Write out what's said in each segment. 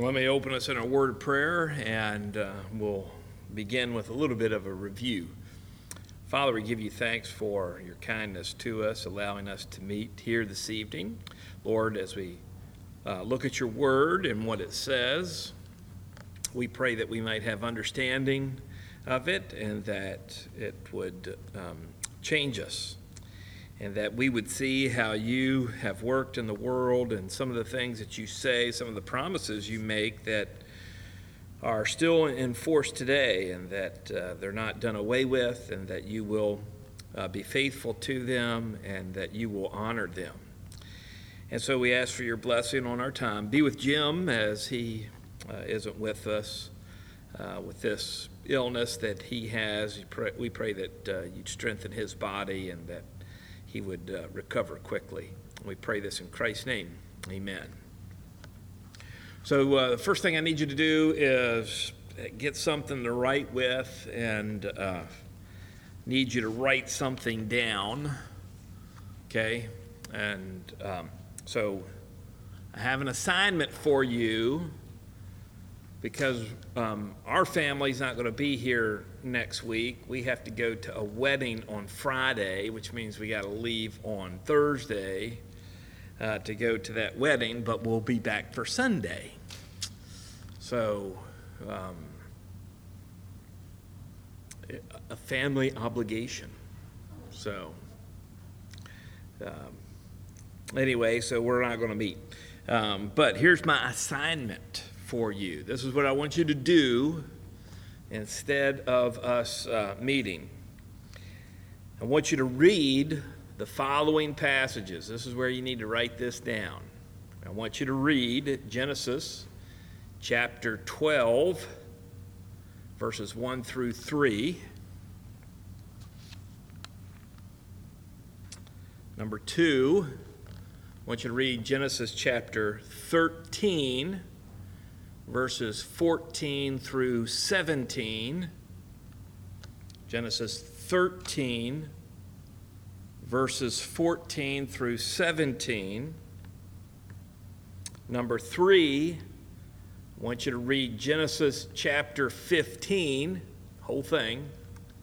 Let me open us in a word of prayer and uh, we'll begin with a little bit of a review. Father, we give you thanks for your kindness to us, allowing us to meet here this evening. Lord, as we uh, look at your word and what it says, we pray that we might have understanding of it and that it would um, change us and that we would see how you have worked in the world and some of the things that you say, some of the promises you make that are still in force today, and that uh, they're not done away with, and that you will uh, be faithful to them, and that you will honor them. And so we ask for your blessing on our time. Be with Jim as he uh, isn't with us uh, with this illness that he has. We pray that uh, you'd strengthen his body and that he would uh, recover quickly. We pray this in Christ's name. Amen. So, uh, the first thing I need you to do is get something to write with and uh, need you to write something down. Okay? And um, so, I have an assignment for you because um, our family's not going to be here next week. We have to go to a wedding on Friday, which means we got to leave on Thursday uh, to go to that wedding, but we'll be back for Sunday. So, um, a family obligation. So, um, anyway, so we're not going to meet. Um, but here's my assignment for you. This is what I want you to do instead of us uh, meeting. I want you to read the following passages. This is where you need to write this down. I want you to read Genesis chapter 12, verses 1 through 3. Number two, I want you to read Genesis chapter 13, verses 14 through 17. Genesis 13, verses 14 through 17. Number three, I want you to read Genesis chapter 15, whole thing.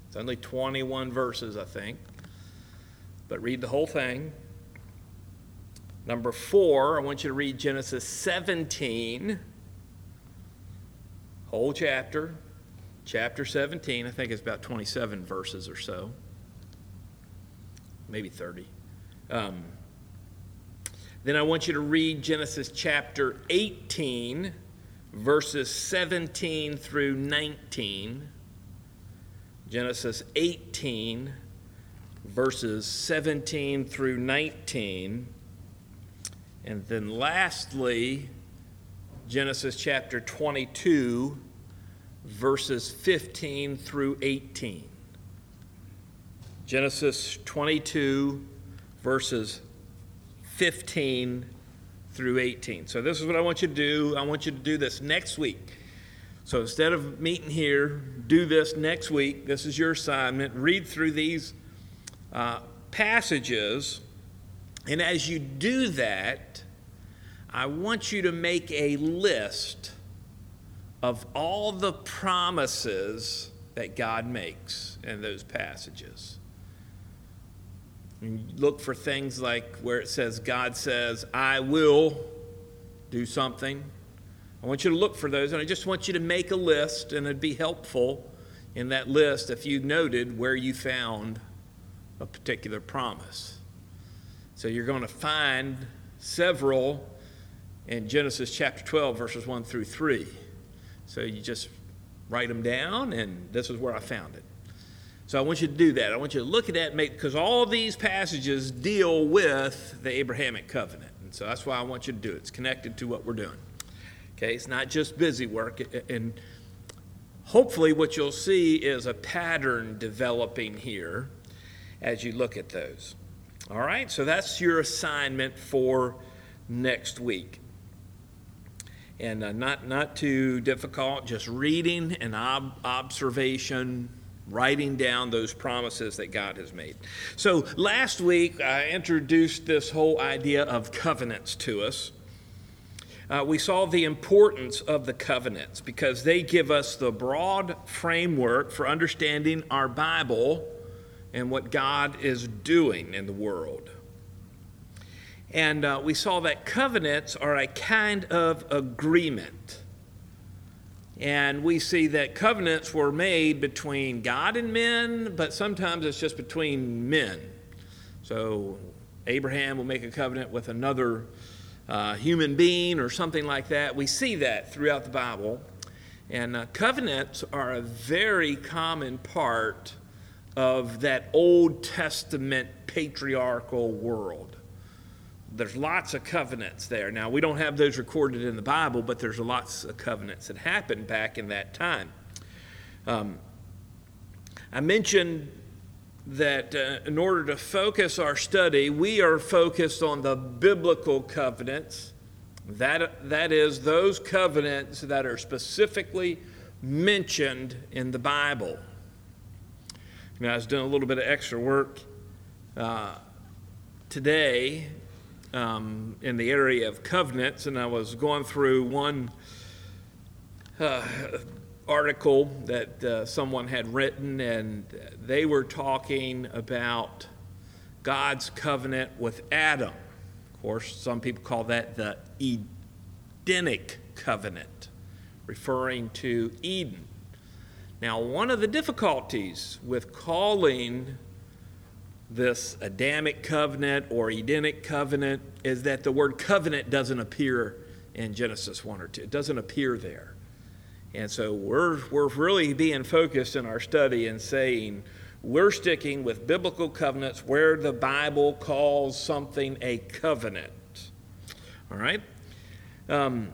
It's only 21 verses, I think. But read the whole thing. Number four, I want you to read Genesis 17 whole chapter, chapter 17. I think it's about 27 verses or so, maybe 30. Um, then I want you to read Genesis chapter 18, verses 17 through 19. Genesis 18, verses 17 through 19. And then lastly, Genesis chapter 22, verses 15 through 18. Genesis 22, verses 15 through 18. So, this is what I want you to do. I want you to do this next week. So, instead of meeting here, do this next week. This is your assignment. Read through these uh, passages. And as you do that, I want you to make a list of all the promises that God makes in those passages. And look for things like where it says, God says, I will do something. I want you to look for those, and I just want you to make a list, and it'd be helpful in that list if you noted where you found a particular promise. So you're going to find several in Genesis chapter 12, verses 1 through 3. So you just write them down, and this is where I found it. So I want you to do that. I want you to look at that, because all these passages deal with the Abrahamic covenant. And so that's why I want you to do it. It's connected to what we're doing. Okay, it's not just busy work. And hopefully, what you'll see is a pattern developing here as you look at those. All right, so that's your assignment for next week and uh, not not too difficult. Just reading and ob- observation, writing down those promises that God has made. So last week I introduced this whole idea of covenants to us. uh, we saw the importance of the covenants because they give us the broad framework for understanding our Bible and what God is doing in the world. And uh, we saw that covenants are a kind of agreement. And we see that covenants were made between God and men, but sometimes it's just between men. So Abraham will make a covenant with another uh, human being or something like that. We see that throughout the Bible. And uh, covenants are a very common part of that Old Testament patriarchal world. There's lots of covenants there. Now, we don't have those recorded in the Bible, but there's lots of covenants that happened back in that time. Um, I mentioned that uh, in order to focus our study, we are focused on the biblical covenants. That, that is, those covenants that are specifically mentioned in the Bible. Know, I was doing a little bit of extra work uh, today um, in the area of covenants, and I was going through one uh, article that uh, someone had written, and they were talking about God's covenant with Adam. Of course, some people call that the Edenic covenant, referring to Eden. Now, one of the difficulties with calling this Adamic covenant or Edenic covenant is that the word covenant doesn't appear in Genesis 1 or 2. It doesn't appear there. And so we're, we're really being focused in our study and saying we're sticking with biblical covenants where the Bible calls something a covenant. All right? Um,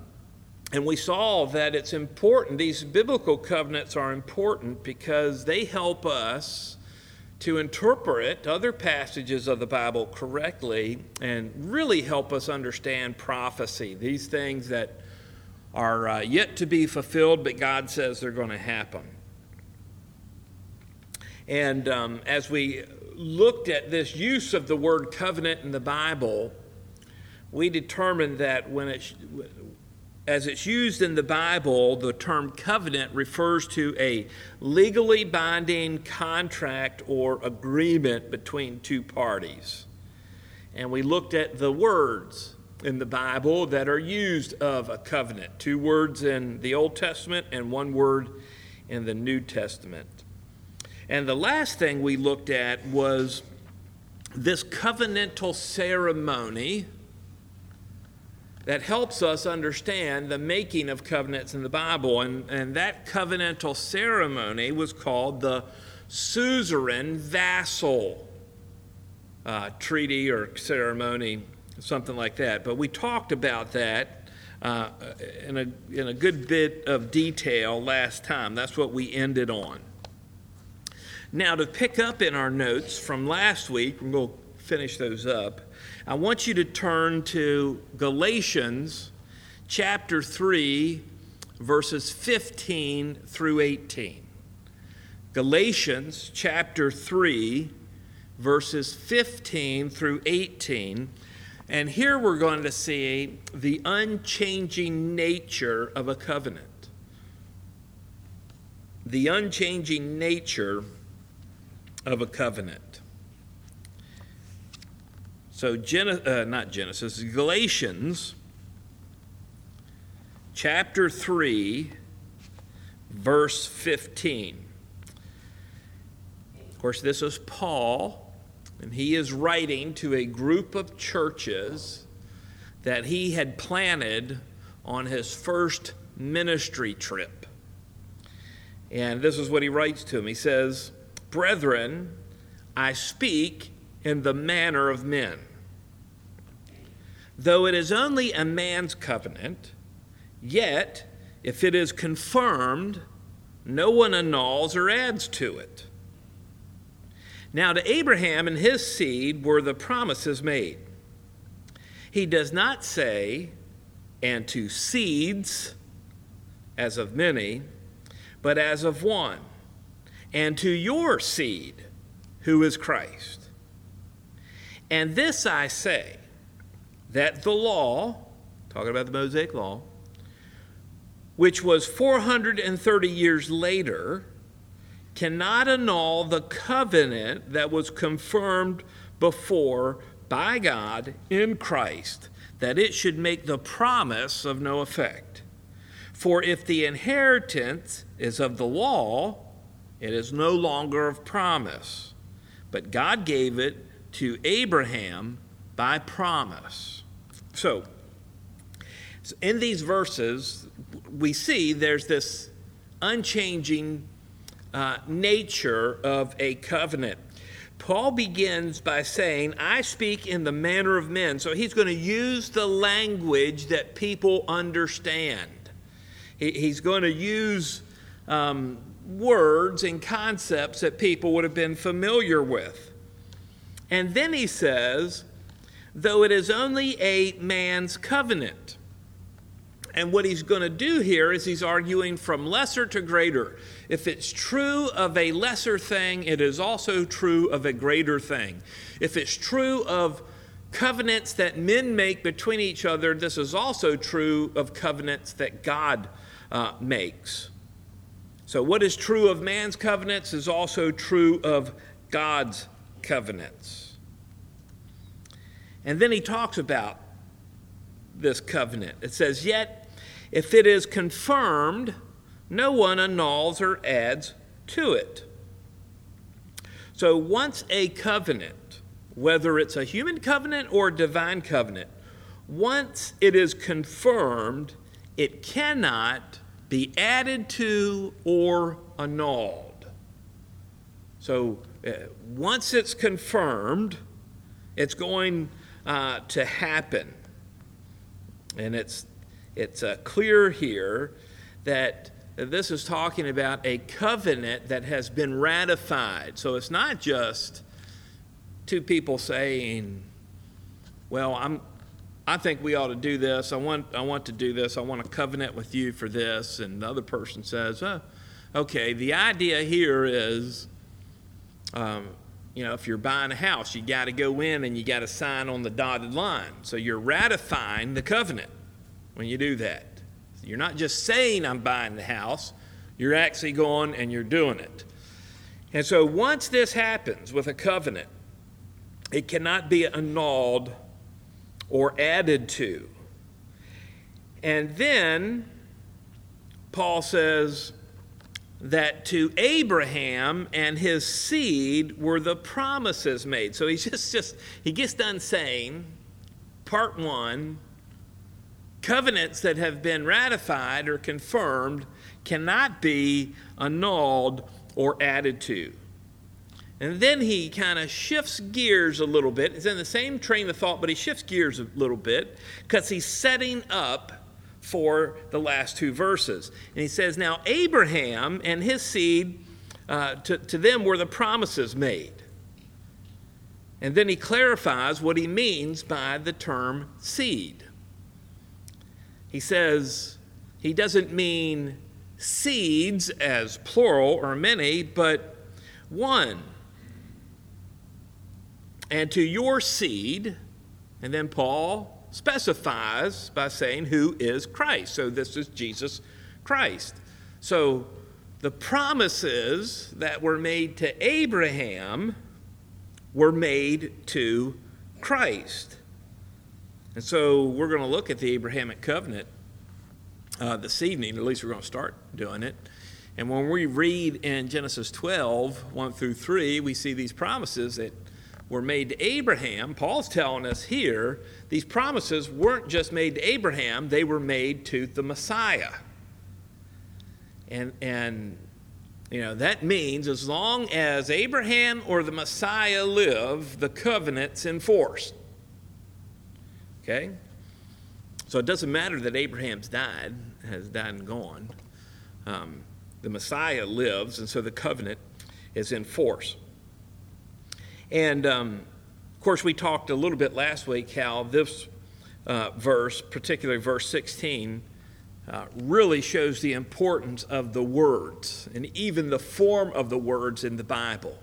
and we saw that it's important, these biblical covenants are important because they help us to interpret other passages of the Bible correctly and really help us understand prophecy, these things that are uh, yet to be fulfilled, but God says they're going to happen. And um, as we looked at this use of the word covenant in the Bible, we determined that when it's, as it's used in the Bible, the term covenant refers to a legally binding contract or agreement between two parties. And we looked at the words in the Bible that are used of a covenant two words in the Old Testament and one word in the New Testament. And the last thing we looked at was this covenantal ceremony that helps us understand the making of covenants in the Bible. And, and that covenantal ceremony was called the suzerain vassal uh, treaty or ceremony something like that. But we talked about that uh, in, a, in a good bit of detail last time. That's what we ended on. Now, to pick up in our notes from last week, we'll finish those up, I want you to turn to Galatians chapter 3, verses 15 through 18. Galatians chapter 3, verses 15 through 18. And here we're going to see the unchanging nature of a covenant. The unchanging nature of a covenant. So, Gen- uh, not Genesis, Galatians chapter 3, verse 15. Of course, this is Paul and he is writing to a group of churches that he had planted on his first ministry trip. And this is what he writes to them. He says, Brethren, I speak in the manner of men. Though it is only a man's covenant, yet if it is confirmed, no one annuls or adds to it. Now, to Abraham and his seed were the promises made. He does not say, and to seeds, as of many, but as of one, and to your seed, who is Christ. And this I say, that the law, talking about the Mosaic Law, which was 430 years later, cannot annul the covenant that was confirmed before by God in Christ, that it should make the promise of no effect. For if the inheritance is of the law, it is no longer of promise, but God gave it to Abraham by promise. So, in these verses, we see there's this unchanging uh, nature of a covenant. Paul begins by saying, I speak in the manner of men. So he's going to use the language that people understand. He, he's going to use um, words and concepts that people would have been familiar with. And then he says, though it is only a man's covenant. And what he's going to do here is he's arguing from lesser to greater. If it's true of a lesser thing, it is also true of a greater thing. If it's true of covenants that men make between each other, this is also true of covenants that God uh, makes. So, what is true of man's covenants is also true of God's covenants. And then he talks about this covenant. It says, Yet if it is confirmed, no one annuls or adds to it. So once a covenant, whether it's a human covenant or a divine covenant, once it is confirmed, it cannot be added to or annulled. So uh, once it's confirmed, it's going uh, to happen. And it's it's uh, clear here that this is talking about a covenant that has been ratified. So it's not just two people saying, "Well, I'm I think we ought to do this. I want I want to do this. I want a covenant with you for this." And the other person says, oh, "Okay, the idea here is um, you know, if you're buying a house, you got to go in and you got to sign on the dotted line. So you're ratifying the covenant when you do that. You're not just saying, I'm buying the house, you're actually going and you're doing it. And so once this happens with a covenant, it cannot be annulled or added to. And then Paul says that to Abraham and his seed were the promises made. So he's just, just he gets done saying, part one, covenants that have been ratified or confirmed cannot be annulled or added to. And then he kind of shifts gears a little bit. It's in the same train of thought, but he shifts gears a little bit because he's setting up for the last two verses. And he says, Now, Abraham and his seed, uh, to, to them were the promises made. And then he clarifies what he means by the term seed. He says he doesn't mean seeds as plural or many, but one. And to your seed, and then Paul specifies by saying who is Christ. So this is Jesus Christ. So the promises that were made to Abraham were made to Christ. And so we're going to look at the Abrahamic covenant uh, this evening, at least we're going to start doing it. And when we read in Genesis 12, 1 through 3, we see these promises that were made to Abraham. Paul's telling us here these promises weren't just made to Abraham, they were made to the Messiah. And, and you know, that means as long as Abraham or the Messiah live, the covenant's enforced. Okay? So it doesn't matter that Abraham's died, has died and gone. Um, the Messiah lives, and so the covenant is in force. And um, of course, we talked a little bit last week how this uh, verse, particularly verse 16, uh, really shows the importance of the words and even the form of the words in the Bible.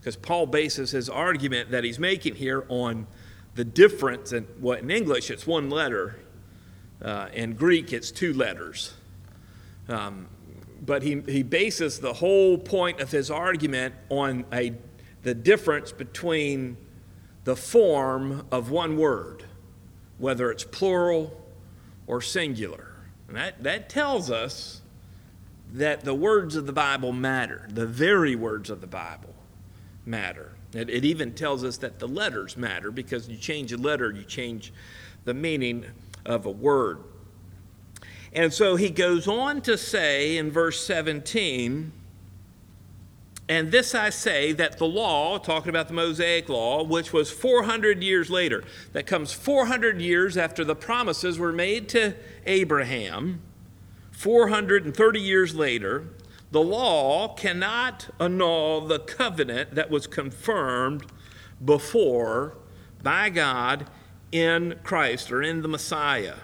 Because Paul bases his argument that he's making here on the difference in what in English it's one letter, Uh, in Greek, it's two letters. Um, but he, he bases the whole point of his argument on a, the difference between the form of one word, whether it's plural or singular. And that, that tells us that the words of the Bible matter, the very words of the Bible matter. It, it even tells us that the letters matter because you change a letter, you change the meaning of a word. And so he goes on to say in verse 17, and this I say that the law, talking about the Mosaic law, which was 400 years later, that comes 400 years after the promises were made to Abraham, 430 years later, the law cannot annul the covenant that was confirmed before by God in Christ or in the Messiah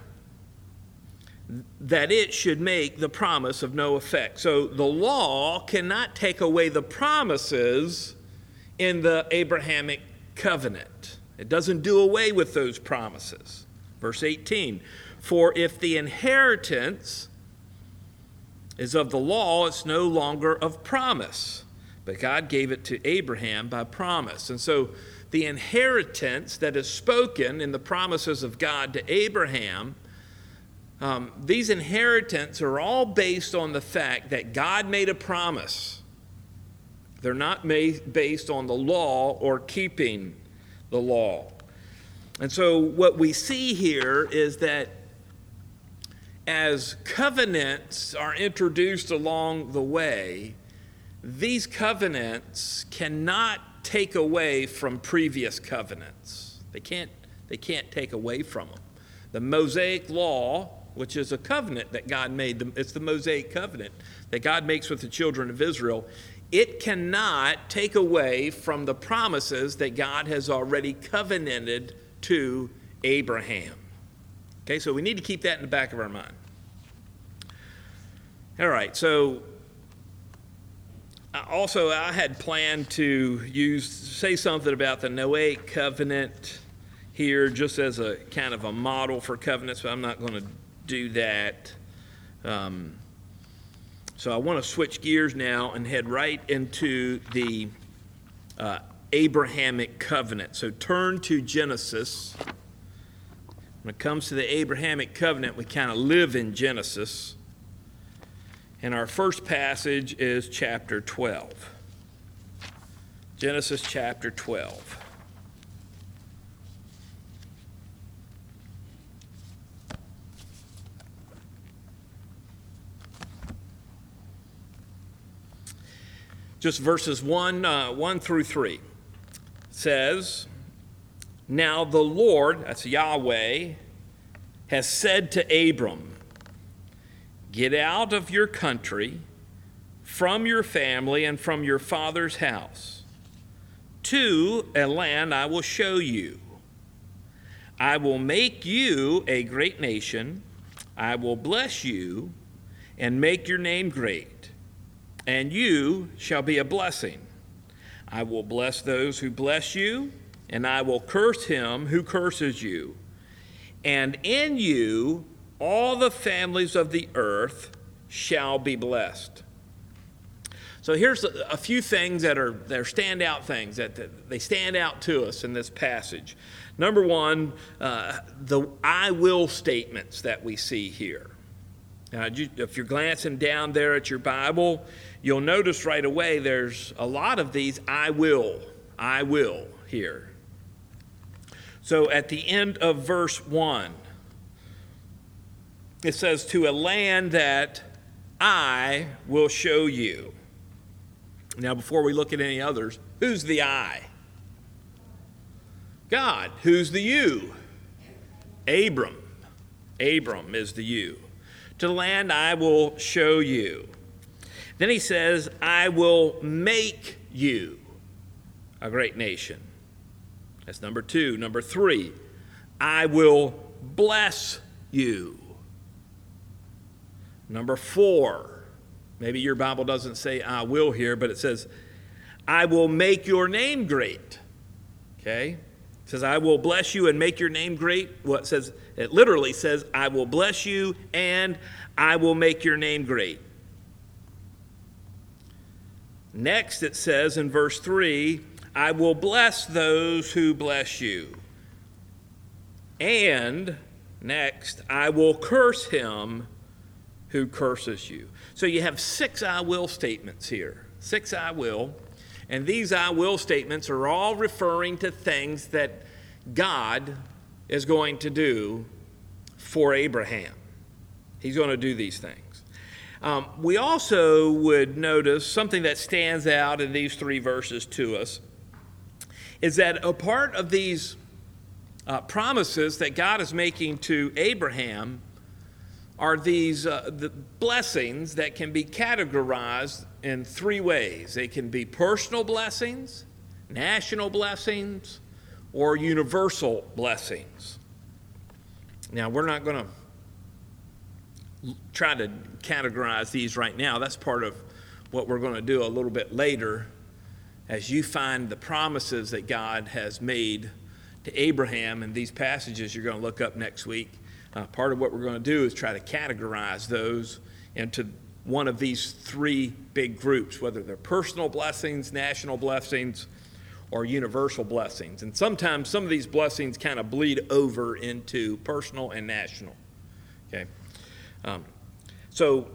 that it should make the promise of no effect. So the law cannot take away the promises in the Abrahamic covenant. It doesn't do away with those promises. Verse 18 For if the inheritance is of the law, it's no longer of promise. But God gave it to Abraham by promise. And so the inheritance that is spoken in the promises of God to Abraham um, these inheritance are all based on the fact that God made a promise. They're not based on the law or keeping the law. And so, what we see here is that as covenants are introduced along the way, these covenants cannot take away from previous covenants. They can't, they can't take away from them. The Mosaic law which is a covenant that God made. It's the Mosaic covenant that God makes with the children of Israel. It cannot take away from the promises that God has already covenanted to Abraham. Okay, so we need to keep that in the back of our mind. All right, so also I had planned to use say something about the Noahic covenant here just as a kind of a model for covenants, but I'm not going to do that. Um, so I want to switch gears now and head right into the uh, Abrahamic covenant. So turn to Genesis. When it comes to the Abrahamic covenant, we kind of live in Genesis. And our first passage is chapter 12. Genesis chapter 12. Just verses 1, uh, 1 through 3 says, Now the Lord, that's Yahweh, has said to Abram, Get out of your country, from your family, and from your father's house, to a land I will show you. I will make you a great nation. I will bless you and make your name great and you shall be a blessing. I will bless those who bless you, and I will curse him who curses you. And in you all the families of the earth shall be blessed. So here's a, few things that are, that are standout things that, that, they stand out to us in this passage. Number one, uh, the I will statements that we see here. Uh, now, if you're glancing down there at your Bible, you'll notice right away there's a lot of these I will, I will here. So at the end of verse 1, it says, To a land that I will show you. Now, before we look at any others, who's the I? God. Who's the you? Abram. Abram is the you. To the land I will show you. Then he says, I will make you a great nation. That's number two. Number three, I will bless you. Number four, maybe your Bible doesn't say I will here, but it says, I will make your name great. Okay? says, I will bless you and make your name great. Well, says it literally says, I will bless you and I will make your name great. Next, it says in verse 3, I will bless those who bless you. And next, I will curse him who curses you. So you have six I will statements here. Six I will. And these I will statements are all referring to things that God is going to do for Abraham. He's going to do these things. Um, we also would notice something that stands out in these three verses to us is that a part of these uh, promises that God is making to Abraham are these uh, the blessings that can be categorized in three ways. They can be personal blessings, national blessings, or universal blessings. Now, we're not going to try to categorize these right now. That's part of what we're going to do a little bit later as you find the promises that God has made to Abraham in these passages you're going to look up next week. Uh, part of what we're going to do is try to categorize those into one of these three big groups, whether they're personal blessings, national blessings, or universal blessings. And sometimes some of these blessings kind of bleed over into personal and national. Okay? Um, so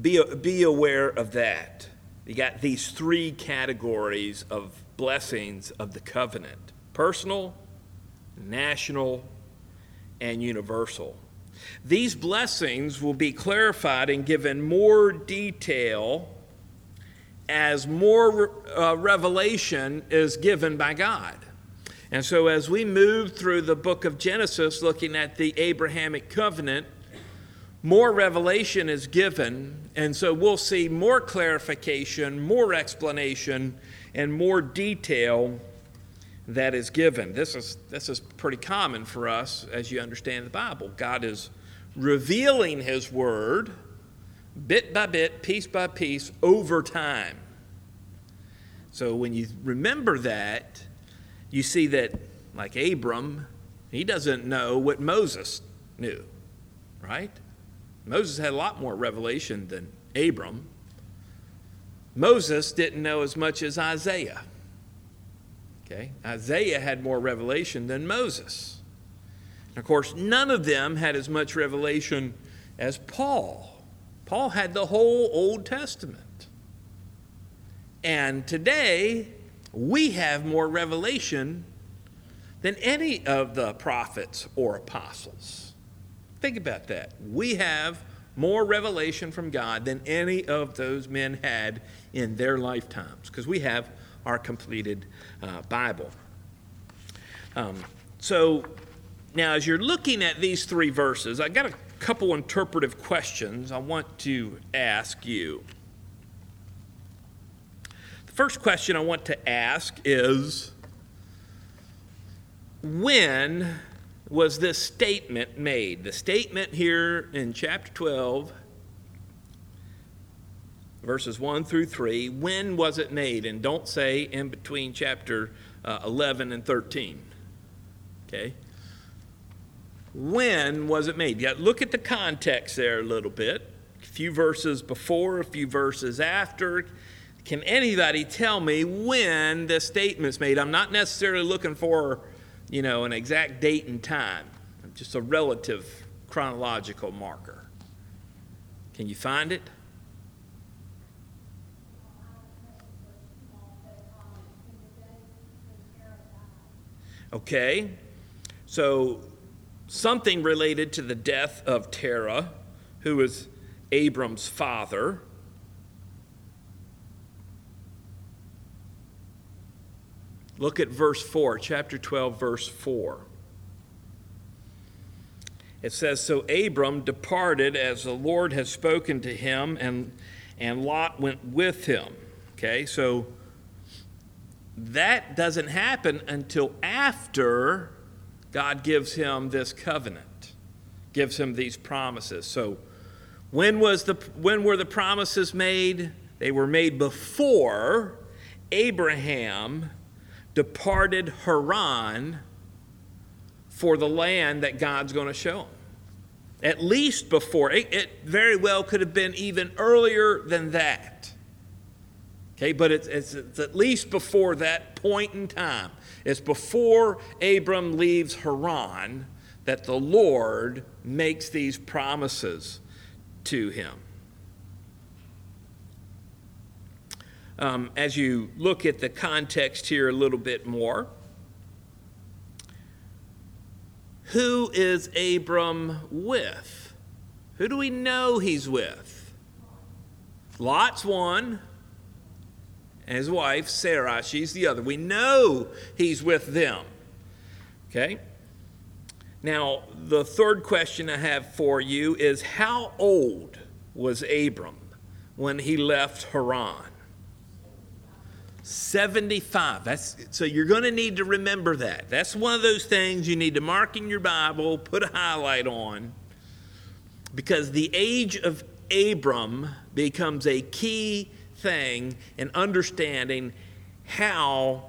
be, be aware of that. You got these three categories of blessings of the covenant personal, national, and universal. These blessings will be clarified and given more detail as more uh, revelation is given by God. And so, as we move through the book of Genesis, looking at the Abrahamic covenant, more revelation is given. And so, we'll see more clarification, more explanation, and more detail that is given. This is, this is pretty common for us as you understand the Bible. God is revealing His Word bit by bit, piece by piece, over time. So when you remember that, you see that, like Abram, he doesn't know what Moses knew, right? Moses had a lot more revelation than Abram. Moses didn't know as much as Isaiah. Okay? Isaiah had more revelation than Moses. And of course, none of them had as much revelation as Paul. Paul had the whole Old Testament. And today, we have more revelation than any of the prophets or apostles. Think about that. We have more revelation from God than any of those men had in their lifetimes because we have our completed uh, Bible. Um, so now, as you're looking at these three verses, I got a couple interpretive questions I want to ask you. The first question I want to ask is when was this statement made? The statement here in chapter 12 verses 1 through 3. When was it made? And don't say in between chapter uh, 11 and 13. Okay? When was it made? To look at the context there a little bit. A few verses before, a few verses after. Can anybody tell me when the statement's made? I'm not necessarily looking for, you know, an exact date and time. I'm just a relative chronological marker. Can you find it? Okay? So, something related to the death of Terah, who was Abram's father. Look at verse 4, chapter 12, verse 4. It says, So Abram departed as the Lord had spoken to him, and, and Lot went with him. Okay, so that doesn't happen until after God gives him this covenant, gives him these promises. So, when, was the, when were the promises made? They were made before Abraham departed Haran for the land that God's going to show him. At least before. It, it, very well could have been even earlier than that. Okay, but it's, it's, it's at least before that point in time. It's before Abram leaves Haran that the Lord makes these promises to him. Um, as you look at the context here a little bit more, who is Abram with? Who do we know he's with? Lot's one, and his wife, Sarah, she's the other. We know he's with them. Okay? Now, the third question I have for you is how old was Abram when he left Haran? 75. That's so you're going to need to remember that. That's one of those things you need to mark in your Bible, put a highlight on because the age of Abram becomes a key thing in understanding how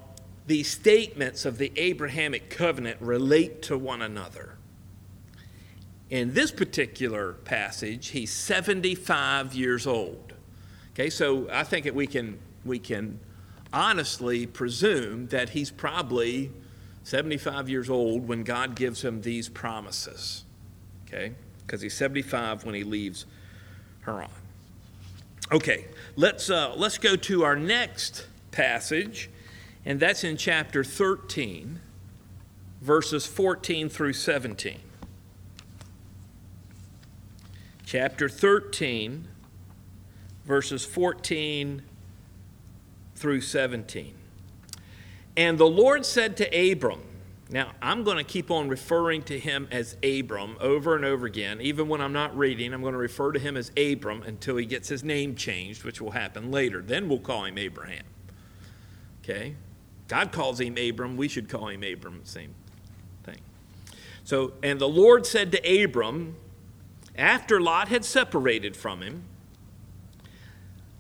these statements of the Abrahamic covenant relate to one another. In this particular passage, he's 75 years old. Okay, so I think that we can we can honestly presume that he's probably 75 years old when God gives him these promises. Okay? Because he's 75 when he leaves Haran. Okay, let's, uh, let's go to our next passage, and that's in chapter 13, verses 14 through 17. Chapter 13, verses 14 through 17. And the Lord said to Abram, now, I'm going to keep on referring to him as Abram over and over again. Even when I'm not reading, I'm going to refer to him as Abram until he gets his name changed, which will happen later. Then we'll call him Abraham. Okay? God calls him Abram. We should call him Abram. Same thing. So, and the Lord said to Abram, after Lot had separated from him,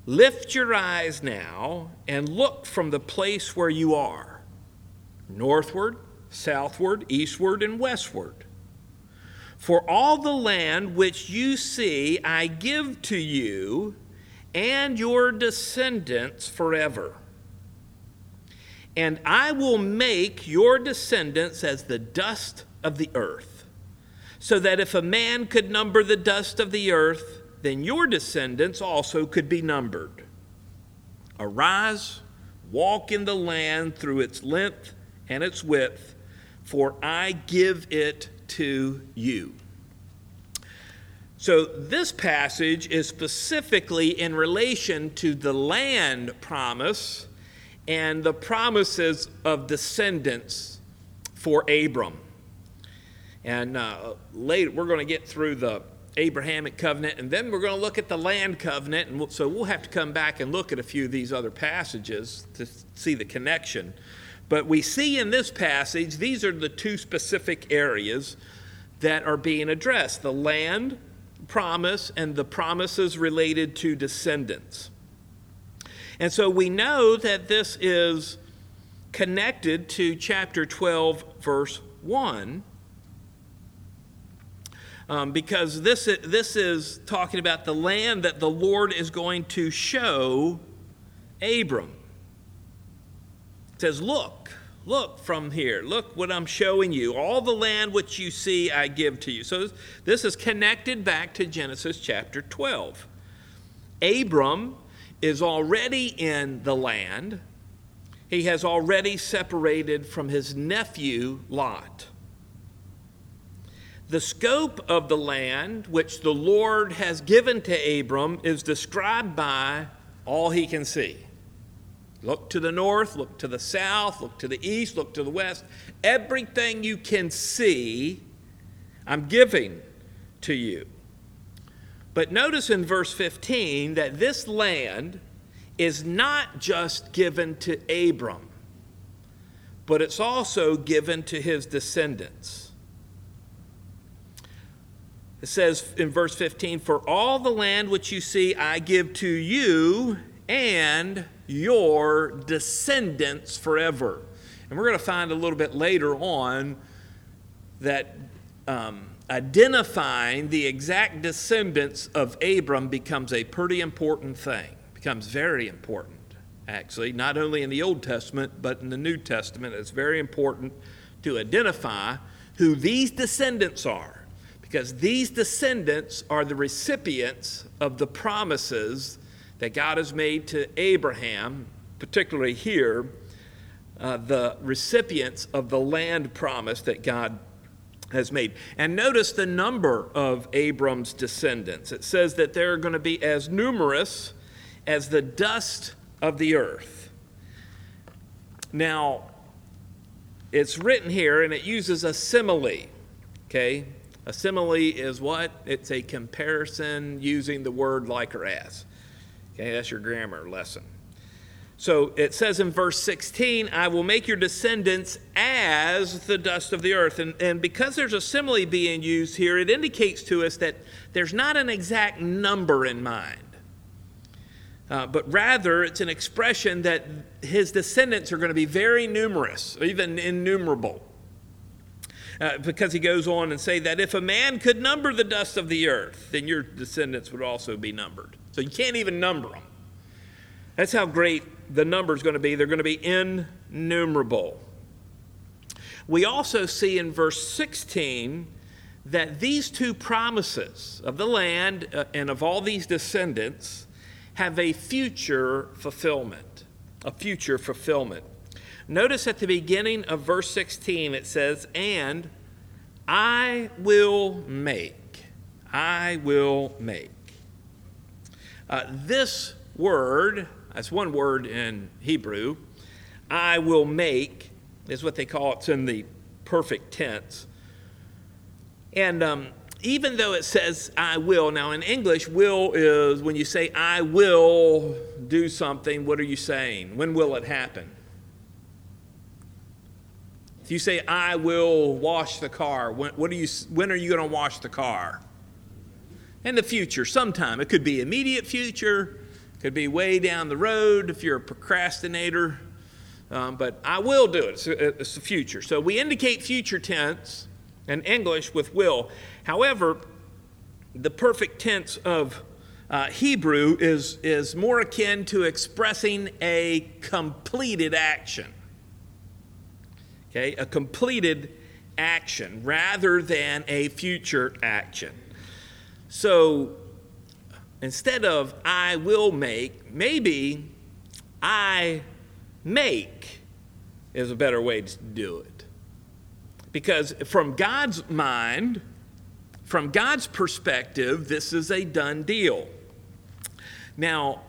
Lift your eyes now and look from the place where you are, northward, southward, eastward, and westward. For all the land which you see, I give to you and your descendants forever. And I will make your descendants as the dust of the earth, so that if a man could number the dust of the earth, then your descendants also could be numbered. Arise, walk in the land through its length and its width, for I give it to you. So, this passage is specifically in relation to the land promise and the promises of descendants for Abram. And uh, later, we're going to get through the Abrahamic covenant, and then we're going to look at the land covenant. And so we'll have to come back and look at a few of these other passages to see the connection. But we see in this passage, these are the two specific areas that are being addressed the land promise and the promises related to descendants. And so we know that this is connected to chapter 12, verse 1 um, because this, this is talking about the land that the Lord is going to show Abram. Says, Look, look from here. Look what I'm showing you. All the land which you see, I give to you. So this is connected back to Genesis chapter 12. Abram is already in the land, he has already separated from his nephew Lot. The scope of the land which the Lord has given to Abram is described by all he can see. Look to the north, look to the south, look to the east, look to the west. Everything you can see, I'm giving to you. But notice in verse 15 that this land is not just given to Abram, but it's also given to his descendants. It says in verse 15, For all the land which you see I give to you and your descendants forever. And we're going to find a little bit later on that um, identifying the exact descendants of Abram becomes a pretty important thing, becomes very important, actually, not only in the Old Testament, but in the New Testament. It's very important to identify who these descendants are, because these descendants are the recipients of the promises that God has made to Abraham, particularly here, uh, the recipients of the land promise that God has made. And notice the number of Abram's descendants. It says that they're going to be as numerous as the dust of the earth. Now, it's written here and it uses a simile. Okay? A simile is what? It's a comparison using the word like or as. Okay, that's your grammar lesson. So it says in verse 16, I will make your descendants as the dust of the earth. And, and because there's a simile being used here, it indicates to us that there's not an exact number in mind. Uh, but rather, it's an expression that his descendants are going to be very numerous, even innumerable. Uh, because he goes on and say that if a man could number the dust of the earth, then your descendants would also be numbered. So you can't even number them. That's how great the number is going to be. They're going to be innumerable. We also see in verse 16 that these two promises of the land uh, and of all these descendants have a future fulfillment. A future fulfillment. Notice at the beginning of verse 16 it says, And I will make. I will make. Uh, this word, that's one word in Hebrew, I will make, is what they call it. It's in the perfect tense. And um, even though it says I will, now in English, will is when you say I will do something, what are you saying? When will it happen? If you say I will wash the car, when, what are you, when are you going to wash the car? In the future, sometime. It could be immediate future, could be way down the road if you're a procrastinator. Um, but I will do it. It's, it's the future. So we indicate future tense in English with will. However, the perfect tense of uh, Hebrew is, is more akin to expressing a completed action. Okay, a completed action rather than a future action. So instead of I will make, maybe I make is a better way to do it. Because from God's mind, from God's perspective, this is a done deal. Now,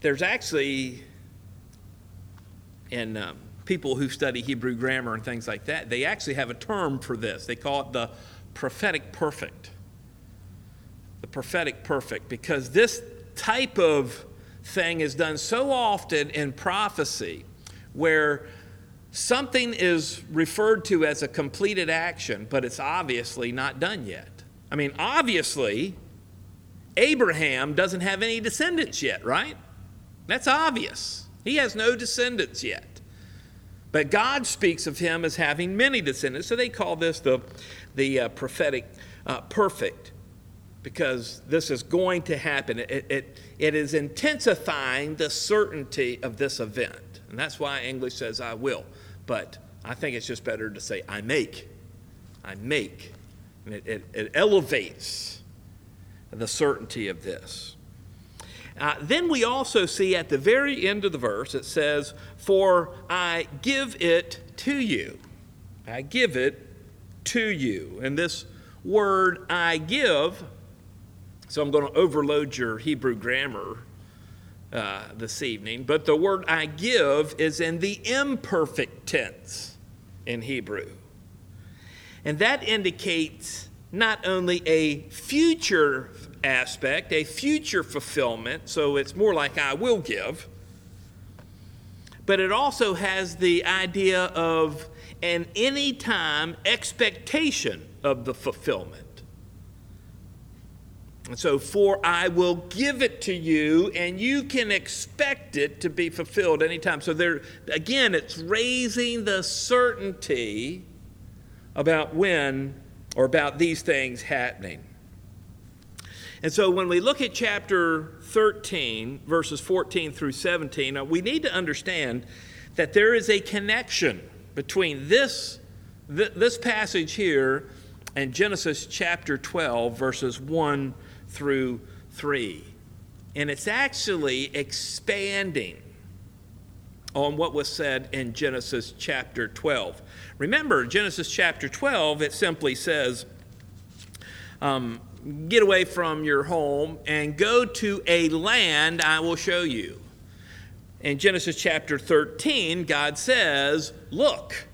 there's actually, in um, people who study Hebrew grammar and things like that, they actually have a term for this. They call it the prophetic perfect. The prophetic perfect, because this type of thing is done so often in prophecy where something is referred to as a completed action, but it's obviously not done yet. I mean, obviously, Abraham doesn't have any descendants yet, right? That's obvious. He has no descendants yet. But God speaks of him as having many descendants, so they call this the, the uh, prophetic uh, perfect because this is going to happen. It, it, it is intensifying the certainty of this event. And that's why English says, I will. But I think it's just better to say, I make. I make. And it, it, it elevates the certainty of this. Uh, then we also see at the very end of the verse, it says, For I give it to you. I give it to you. And this word I give, so I'm going to overload your Hebrew grammar uh, this evening, but the word I give is in the imperfect tense in Hebrew. And that indicates not only a future aspect, a future fulfillment, so it's more like I will give, but it also has the idea of an anytime expectation of the fulfillment. And so, for I will give it to you, and you can expect it to be fulfilled anytime. So, there again, it's raising the certainty about when or about these things happening. And so, when we look at chapter 13, verses 14 through 17, uh, we need to understand that there is a connection between this, th- this passage here and Genesis chapter 12, verses 1 through 3. And it's actually expanding on what was said in Genesis chapter 12. Remember, Genesis chapter 12, it simply says, um, Get away from your home and go to a land I will show you. In Genesis chapter 13, God says, Look,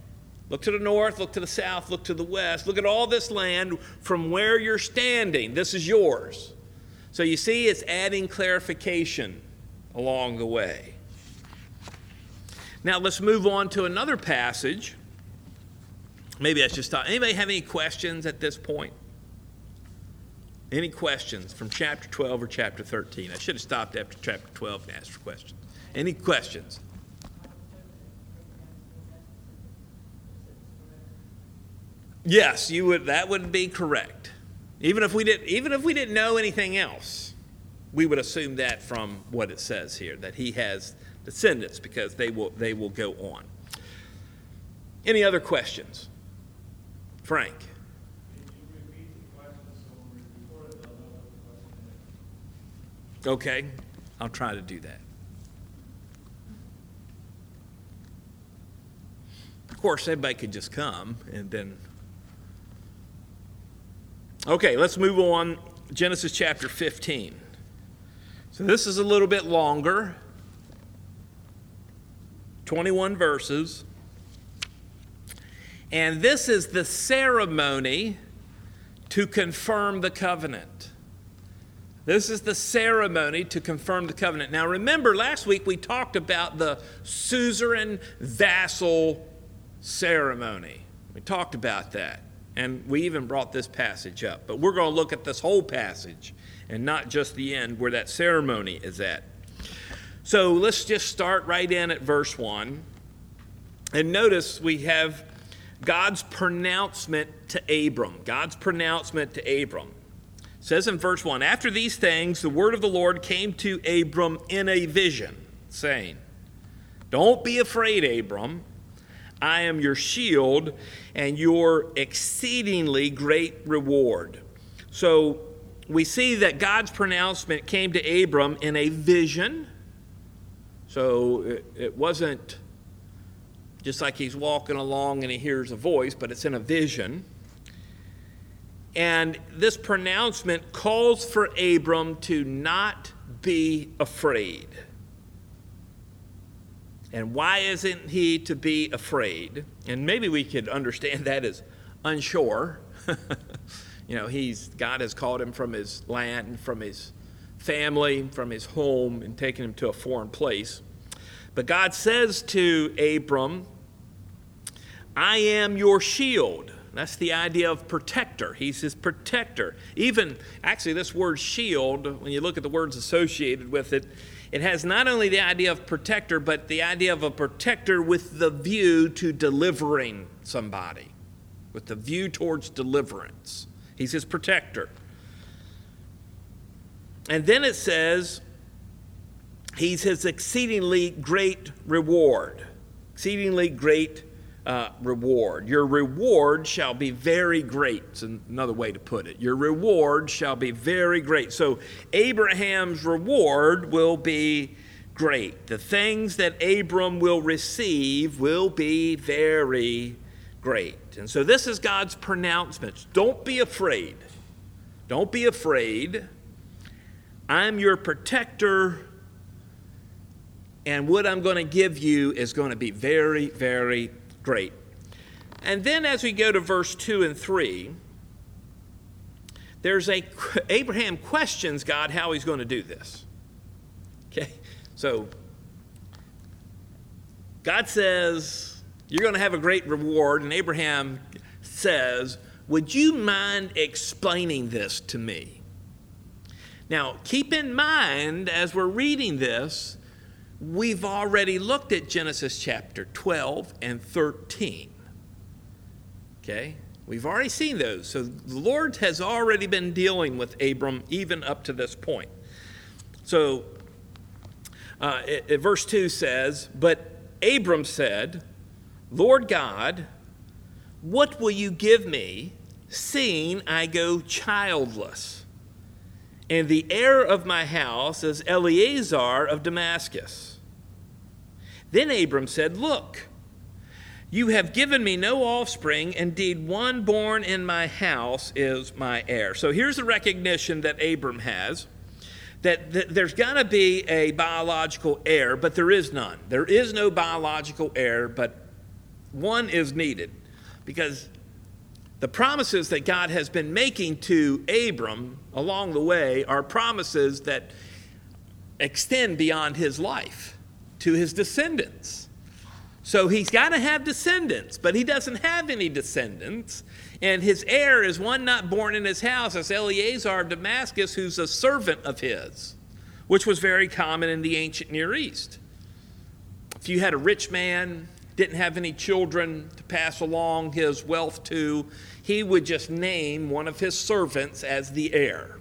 look to the north, look to the south, look to the west, look at all this land from where you're standing. This is yours. So you see, it's adding clarification along the way. Now let's move on to another passage. Maybe I should stop. Anybody have any questions at this point? Any questions from chapter 12 or chapter 13? I should have stopped after chapter 12 and asked for questions. Any questions? Yes, you would that would be correct. Even if we did even if we didn't know anything else, we would assume that from what it says here that he has descendants because they will they will go on. Any other questions? Frank. Okay, I'll try to do that. Of course, everybody could just come and then. Okay, let's move on. Genesis chapter 15. So this is a little bit longer 21 verses. And this is the ceremony to confirm the covenant. This is the ceremony to confirm the covenant. Now, remember, last week we talked about the suzerain vassal ceremony. We talked about that. And we even brought this passage up. But we're going to look at this whole passage and not just the end where that ceremony is at. So let's just start right in at verse 1. And notice we have God's pronouncement to Abram. God's pronouncement to Abram says in verse 1 After these things, the word of the Lord came to Abram in a vision, saying, Don't be afraid, Abram. I am your shield and your exceedingly great reward. So we see that God's pronouncement came to Abram in a vision. So it, it wasn't just like he's walking along and he hears a voice, but it's in a vision. And this pronouncement calls for Abram to not be afraid. And why isn't he to be afraid? And maybe we could understand that as unsure. you know, he's God has called him from his land, from his family, from his home, and taken him to a foreign place. But God says to Abram, I am your shield. That's the idea of protector. He's his protector. Even, actually, this word shield, when you look at the words associated with it, it has not only the idea of protector, but the idea of a protector with the view to delivering somebody, with the view towards deliverance. He's his protector. And then it says, He's his exceedingly great reward. Exceedingly great uh, reward. Your reward shall be very great. It's another way to put it. Your reward shall be very great. So, Abraham's reward will be great. The things that Abram will receive will be very great. And so, this is God's pronouncement. Don't be afraid. Don't be afraid. I'm your protector and what I'm going to give you is going to be very, very Great. And then as we go to verse 2 and 3, there's a Abraham questions God how he's going to do this. Okay? So God says, You're going to have a great reward. And Abraham says, Would you mind explaining this to me? Now, keep in mind as we're reading this, we've already looked at Genesis chapter 12 and 13. Okay? We've already seen those. So the Lord has already been dealing with Abram even up to this point. So uh, it, it, verse 2 says, But Abram said, Lord God, what will you give me, seeing I go childless? And the heir of my house is Eliezer of Damascus. Then Abram said, Look, you have given me no offspring. Indeed, one born in my house is my heir. So here's the recognition that Abram has that, there's got to be a biological heir, but there is none. There is no biological heir, but one is needed because the promises that God has been making to Abram along the way are promises that extend beyond his life to his descendants. So he's got to have descendants, but he doesn't have any descendants. And his heir is one not born in his house. It's Eliezer of Damascus, who's a servant of his, which was very common in the ancient Near East. If you had a rich man, didn't have any children to pass along his wealth to, he would just name one of his servants as the heir.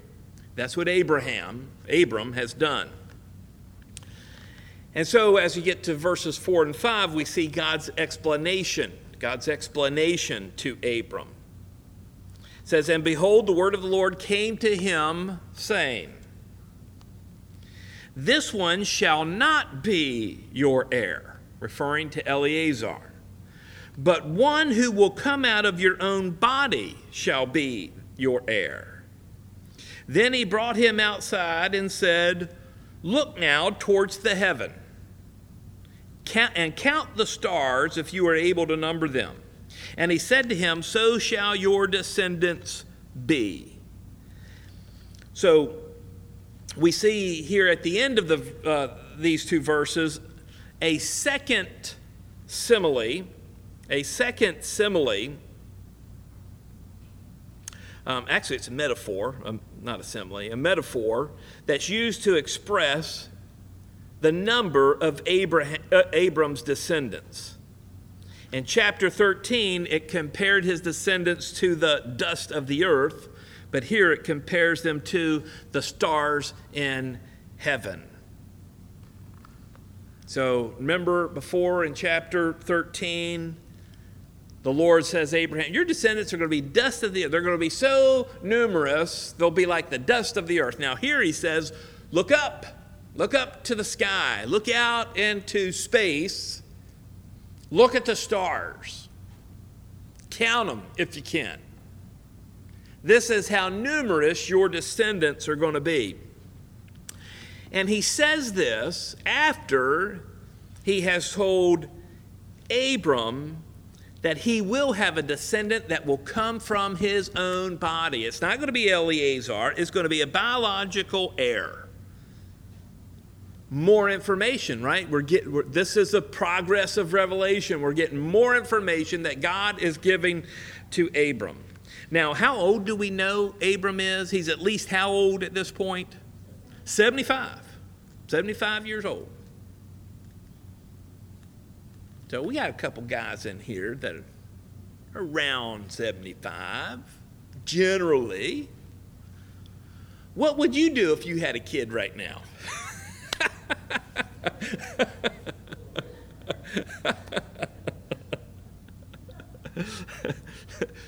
That's what Abraham, Abram, has done. And so, as we get to verses 4 and 5, we see God's explanation, God's explanation to Abram. It says, And behold, the word of the Lord came to him, saying, This one shall not be your heir, referring to Eliezer. but one who will come out of your own body shall be your heir. Then he brought him outside and said, Look now towards the heaven count, and count the stars if you are able to number them. And he said to him, So shall your descendants be. So we see here at the end of the, uh, these two verses a second simile, a second simile. Um, actually, it's a metaphor, um, not a simile, a metaphor that's used to express the number of Abraham, uh, Abram's descendants. In chapter 13, it compared his descendants to the dust of the earth, but here it compares them to the stars in heaven. So remember before in chapter 13, the Lord says, Abraham, your descendants are going to be dust of the earth. They're going to be so numerous, they'll be like the dust of the earth. Now, here he says, Look up. Look up to the sky. Look out into space. Look at the stars. Count them if you can. This is how numerous your descendants are going to be. And he says this after he has told Abram that he will have a descendant that will come from his own body. It's not going to be Eliezer, it's going to be a biological heir more information, right? We're getting we're, this is the progress of revelation. We're getting more information that God is giving to Abram. Now, how old do we know Abram is? He's at least how old at this point? 75. 75 years old. So we got a couple guys in here that are around 75, generally. What would you do if you had a kid right now?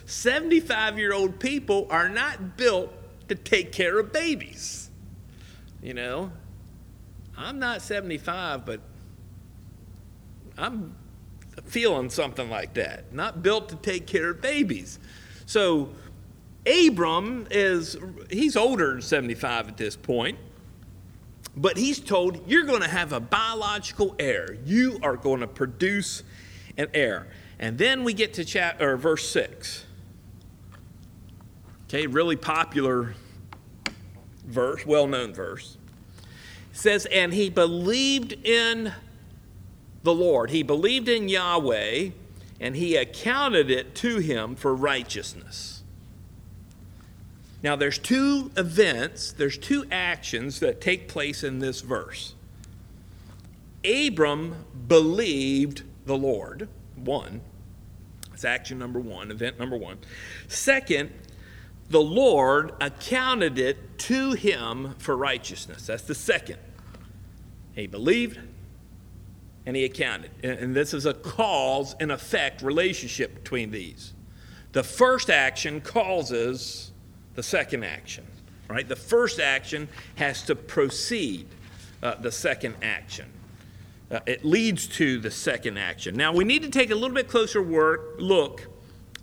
75 year old people are not built to take care of babies. You know, I'm not 75, but I'm feeling something like that. Not built to take care of babies. So, Abram is, he's older than 75 at this point. But he's told, you're going to have a biological heir. You are going to produce an heir. And then we get to chapter, verse 6. Okay, really popular verse, well known verse. It says, And he believed in the Lord. He believed in Yahweh, and he accounted it to him for righteousness. Now, there's two events, there's two actions that take place in this verse. Abram believed the Lord, one. That's action number one, event number one. Second, the Lord accounted it to him for righteousness. That's the second. He believed and he accounted. And this is a cause and effect relationship between these. The first action causes the second action, right? The first action has to precede uh, the second action. Uh, it leads to the second action. Now, we need to take a little bit closer work, look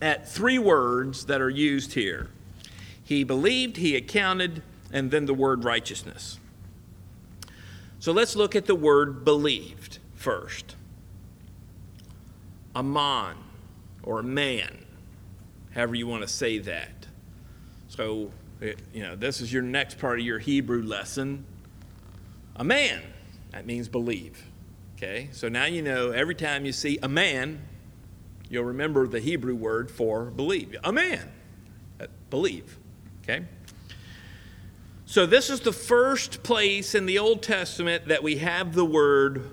at three words that are used here. He believed, he accounted, and then the word righteousness. So let's look at the word believed first. Aman or man, however you want to say that. So, it, you know, this is your next part of your Hebrew lesson. Aman, that means believe. Okay, so now you know every time you see aman, you'll remember the Hebrew word for believe. Aman, uh, believe. Okay? So this is the first place in the Old Testament that we have the word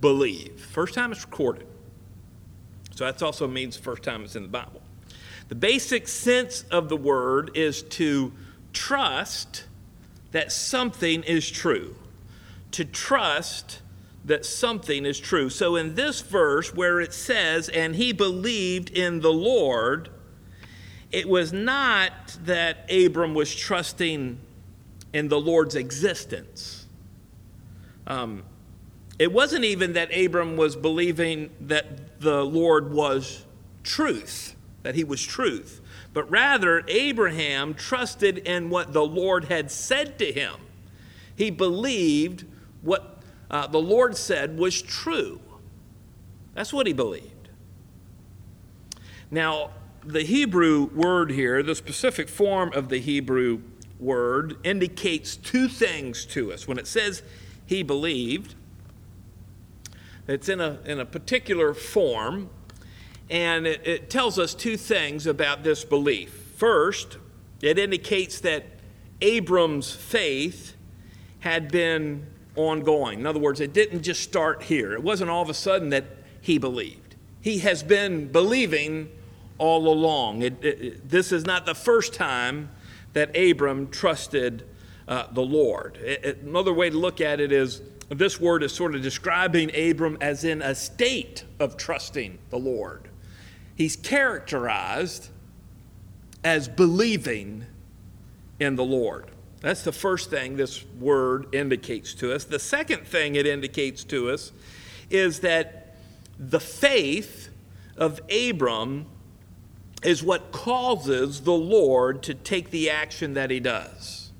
believe. First time it's recorded. So that also means first time it's in the Bible. The basic sense of the word is to trust that something is true. To trust that something is true. So in this verse where it says, and he believed in the Lord, it was not that Abram was trusting in the Lord's existence. Um, it wasn't even that Abram was believing that the Lord was truth, that he was truth, but rather Abraham trusted in what the Lord had said to him. He believed what uh, the Lord said was true. That's what he believed. Now, the Hebrew word here, the specific form of the Hebrew word, indicates two things to us. When it says he believed, it's in a, in a particular form, and it, it tells us two things about this belief. First, it indicates that Abram's faith had been ongoing. In other words, it didn't just start here. It wasn't all of a sudden that he believed. He has been believing all along. It, it, this is not the first time that Abram trusted uh, the Lord. another way to look at it is this word is sort of describing Abram as in a state of trusting the Lord. He's characterized as believing in the Lord. That's the first thing this word indicates to us. The second thing it indicates to us is that the faith of Abram is what causes the Lord to take the action that he does.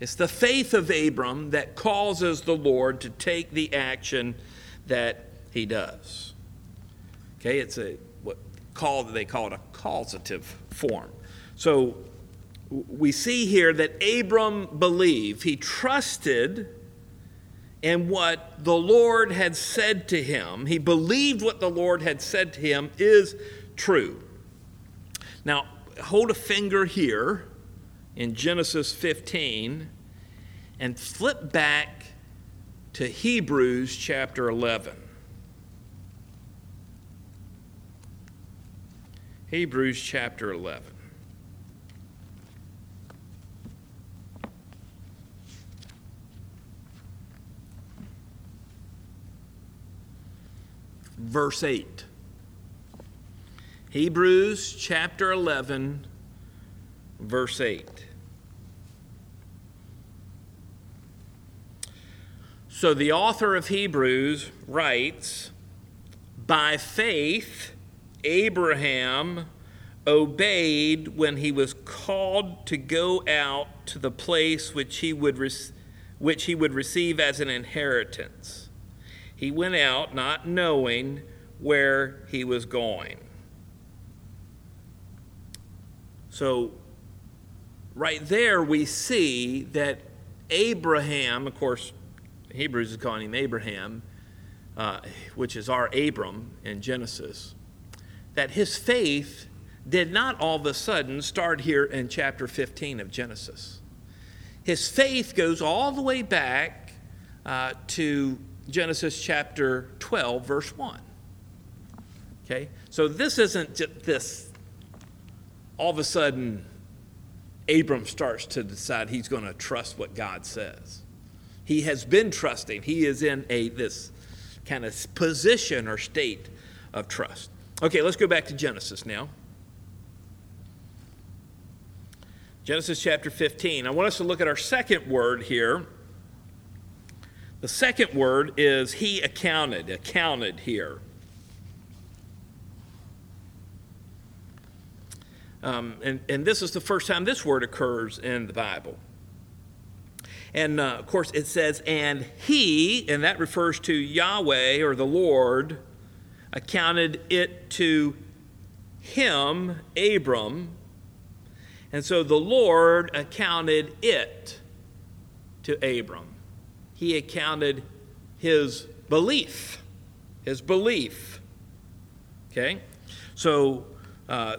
It's the faith of Abram that causes the Lord to take the action that he does. Okay, it's a what called they call it a causative form. So we see here that Abram believed, he trusted in what the Lord had said to him. He believed what the Lord had said to him is true. Now, hold a finger here in Genesis 15 and flip back to Hebrews chapter 11. Hebrews chapter 11. Verse 8. Hebrews chapter 11, verse 8. So the author of Hebrews writes By faith, Abraham obeyed when he was called to go out to the place which he would, re- which he would receive as an inheritance. He went out not knowing where he was going. So, right there, we see that Abraham, of course, Hebrews is calling him Abraham, uh, which is our Abram in Genesis, that his faith did not all of a sudden start here in chapter 15 of Genesis. His faith goes all the way back uh, to Genesis chapter 12, verse 1. Okay? So this isn't just this, all of a sudden, Abram starts to decide he's going to trust what God says. He has been trusting. He is in a this kind of position or state of trust. Okay, let's go back to Genesis now. Genesis chapter 15. I want us to look at our second word here. The second word is he accounted, accounted here. Um, and, and this is the first time this word occurs in the Bible. And uh, of course, it says, and he, and that refers to Yahweh or the Lord, accounted it to him, Abram. And so the Lord accounted it to Abram. He accounted his belief. His belief. Okay? So uh,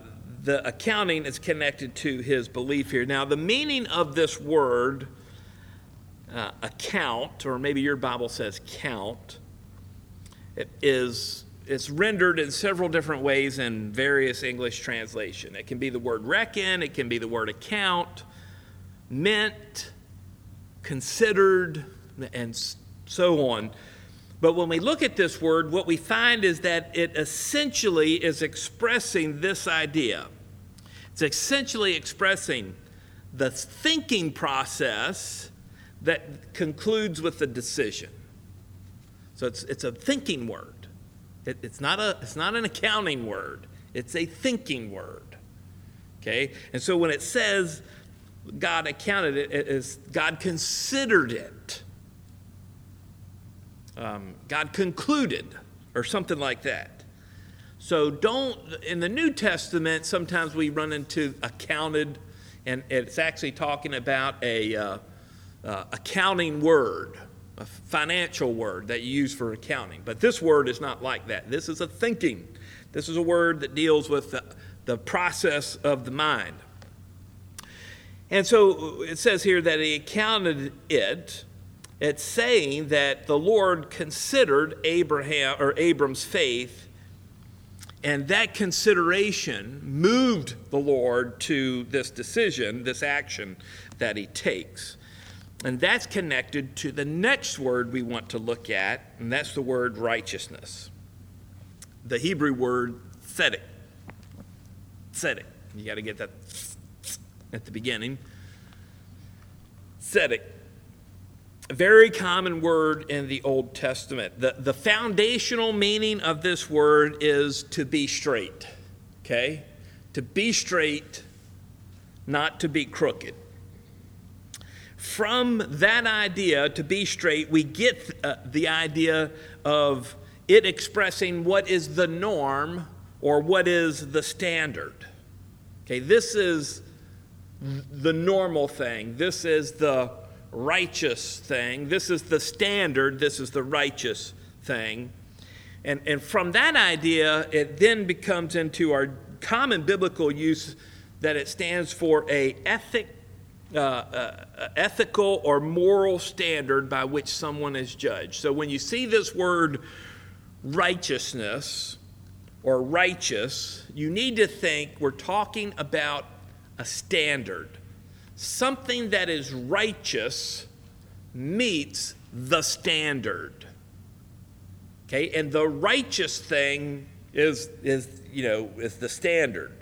the accounting is connected to his belief here. Now, the meaning of this word, uh, account, or maybe your Bible says count, it is it's rendered in several different ways in various English translation. It can be the word reckon, it can be the word account, meant, considered, and so on. But when we look at this word, what we find is that it essentially is expressing this idea. It's essentially expressing the thinking process that concludes with the decision. So it's, it's a thinking word. It, it's, not a, it's not an accounting word, it's a thinking word. Okay? And so when it says God accounted it, it is God considered it um, God concluded, or something like that. So don't, in the New Testament, sometimes we run into accounted, and it's actually talking about a uh, uh, accounting word, a financial word that you use for accounting. But this word is not like that. This is a thinking. This is a word that deals with the, the process of the mind. And so it says here that he accounted it it's saying that the Lord considered Abraham or Abram's faith, and that consideration moved the Lord to this decision, this action that he takes. And that's connected to the next word we want to look at, and that's the word righteousness. The Hebrew word tzedek. Tzedek. You got to get that at the beginning. Tzedek very common word in the Old Testament. The, the foundational meaning of this word is to be straight, okay? To be straight, not to be crooked. From that idea, to be straight, we get uh, the idea of it expressing what is the norm or what is the standard. Okay, this is the normal thing. This is the righteous thing. This is the standard, this is the righteous thing. And, and from that idea, it then becomes into our common biblical use that it stands for a ethic, uh, uh, ethical or moral standard by which someone is judged. So when you see this word righteousness or righteous, you need to think we're talking about a standard something that is righteous meets the standard. Okay, and the righteous thing is, is you know, is the standard.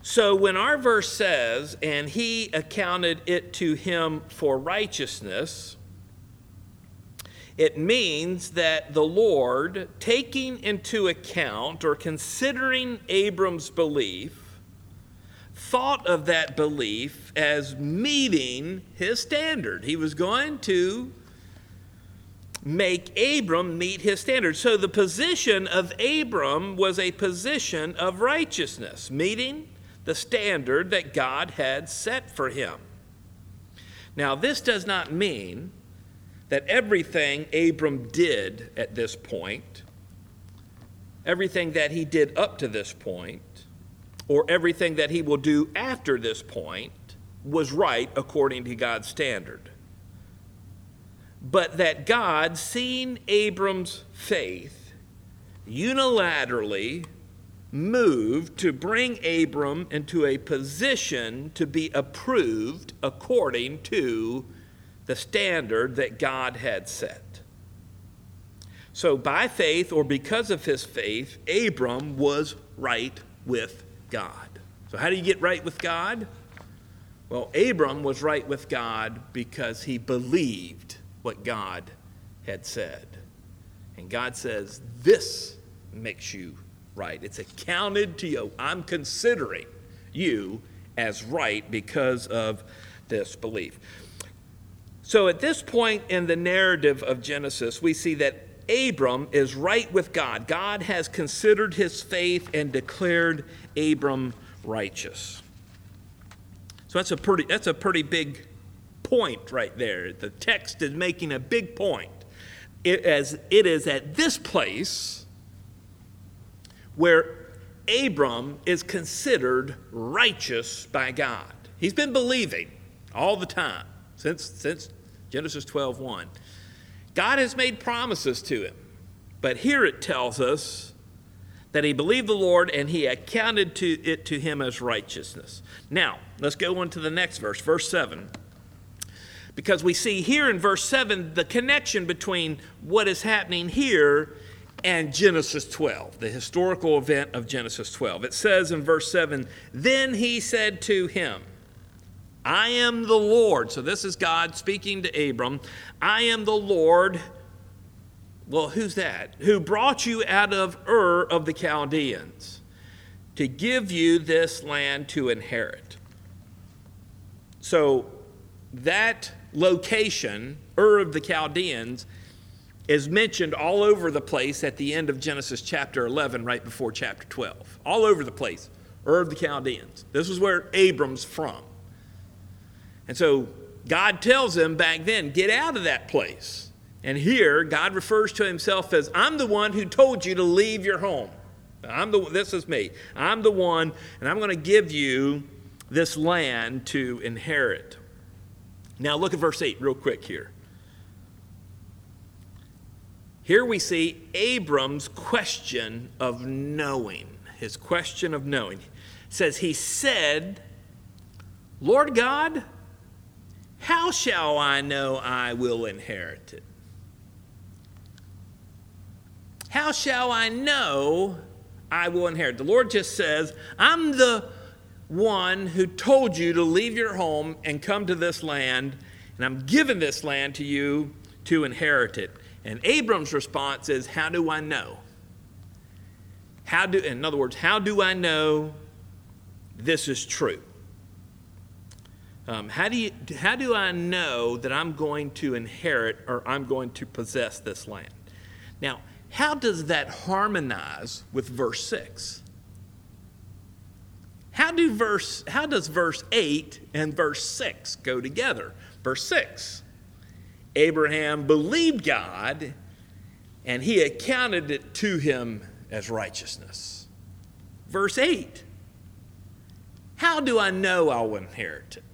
So when our verse says, and he accounted it to him for righteousness, it means that the Lord, taking into account or considering Abram's belief, thought of that belief as meeting his standard. He was going to make Abram meet his standard. So the position of Abram was a position of righteousness, meeting the standard that God had set for him. Now, this does not mean that everything Abram did at this point everything that he did up to this point, or everything that he will do after this point, was right according to God's standard. But that God, seeing Abram's faith, unilaterally moved to bring Abram into a position to be approved according to the standard that God had set. So, by faith or because of his faith, Abram was right with God. So, how do you get right with God? Well, Abram was right with God because he believed what God had said. And God says, This makes you right. It's accounted to you. I'm considering you as right because of this belief. So at this point in the narrative of Genesis, we see that Abram is right with God. God has considered his faith and declared Abram righteous. So that's a pretty that's a pretty big point right there. The text is making a big point. It, as it is at this place where Abram is considered righteous by God. He's been believing all the time since, since Genesis 12 1. God has made promises to him, but here it tells us that he believed the Lord and he accounted to it to him as righteousness. Now, let's go on to the next verse, verse 7. Because we see here in verse 7 the connection between what is happening here and Genesis 12, the historical event of Genesis 12. It says in verse 7 Then he said to him, I am the Lord. So this is God speaking to Abram. I am the Lord. Well, who's that? Who brought you out of Ur of the Chaldeans to give you this land to inherit. So that location, Ur of the Chaldeans, is mentioned all over the place at the end of Genesis chapter 11, right before chapter 12. All over the place. Ur of the Chaldeans. This is where Abram's from. And so God tells him back then, get out of that place. And here, God refers to himself as, I'm the one who told you to leave your home. I'm the, this is me. I'm the one, and I'm going to give you this land to inherit. Now, look at verse 8 real quick here. Here we see Abram's question of knowing. His question of knowing. It says, He said, Lord God, how shall I know I will inherit it? How shall I know I will inherit? The Lord just says, I'm the one who told you to leave your home and come to this land, and I'm giving this land to you to inherit it. And Abram's response is, How do I know? How do, in other words, how do I know this is true? Um, how, do you, how do I know that I'm going to inherit or I'm going to possess this land? Now, how does that harmonize with verse 6? How, do verse, how does verse 8 and verse 6 go together? Verse 6 Abraham believed God, and he accounted it to him as righteousness. Verse 8 How do I know I will inherit it?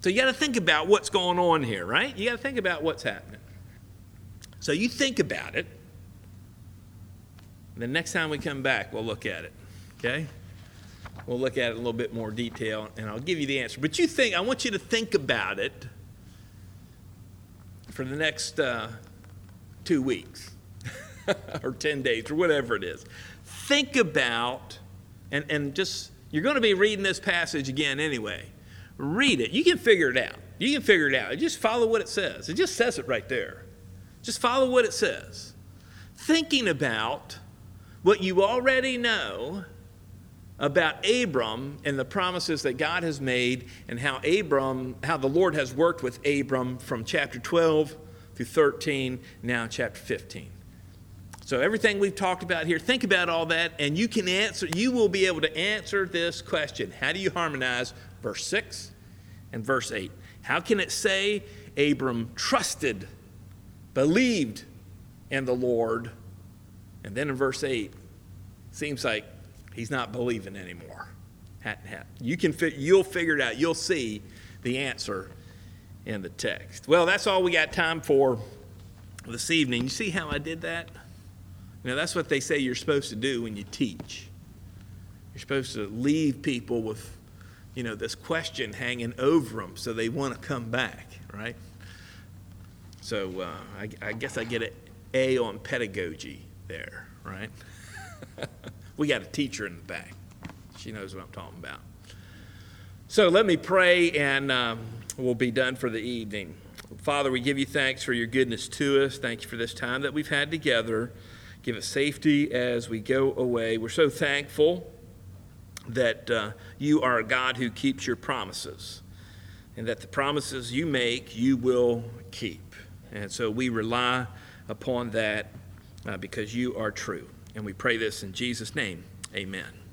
So you got to think about what's going on here, right? You got to think about what's happening. So you think about it. The next time we come back, we'll look at it. Okay? We'll look at it a little bit more detail, and I'll give you the answer. But you think, I want you to think about it for the next uh, two weeks or 10 days or whatever it is. Think about, and, and just, you're going to be reading this passage again anyway. Read it. You can figure it out. You can figure it out. Just follow what it says. It just says it right there. Just follow what it says. Thinking about what you already know about Abram and the promises that God has made and how Abram, how the Lord has worked with Abram from chapter 12 through 13, now chapter 15. So everything we've talked about here, think about all that and you can answer you will be able to answer this question. How do you harmonize verse 6 and verse 8? How can it say Abram trusted, believed in the Lord And then in verse 8, seems like he's not believing anymore. Hat and hat. You can, fit, you'll figure it out. You'll see the answer in the text. Well, that's all we got time for this evening. You see how I did that? Now, that's what they say you're supposed to do when you teach. You're supposed to leave people with, you know, this question hanging over them so they want to come back, right? So uh, I, I guess I get an A on pedagogy there, right? we got a teacher in the back. She knows what I'm talking about. So let me pray and um, we'll be done for the evening. Father, we give you thanks for your goodness to us. Thank you for this time that we've had together. Give us safety as we go away. We're so thankful that uh, you are a God who keeps your promises and that the promises you make, you will keep. And so we rely upon that uh, because you are true. And we pray this in Jesus' name. Amen.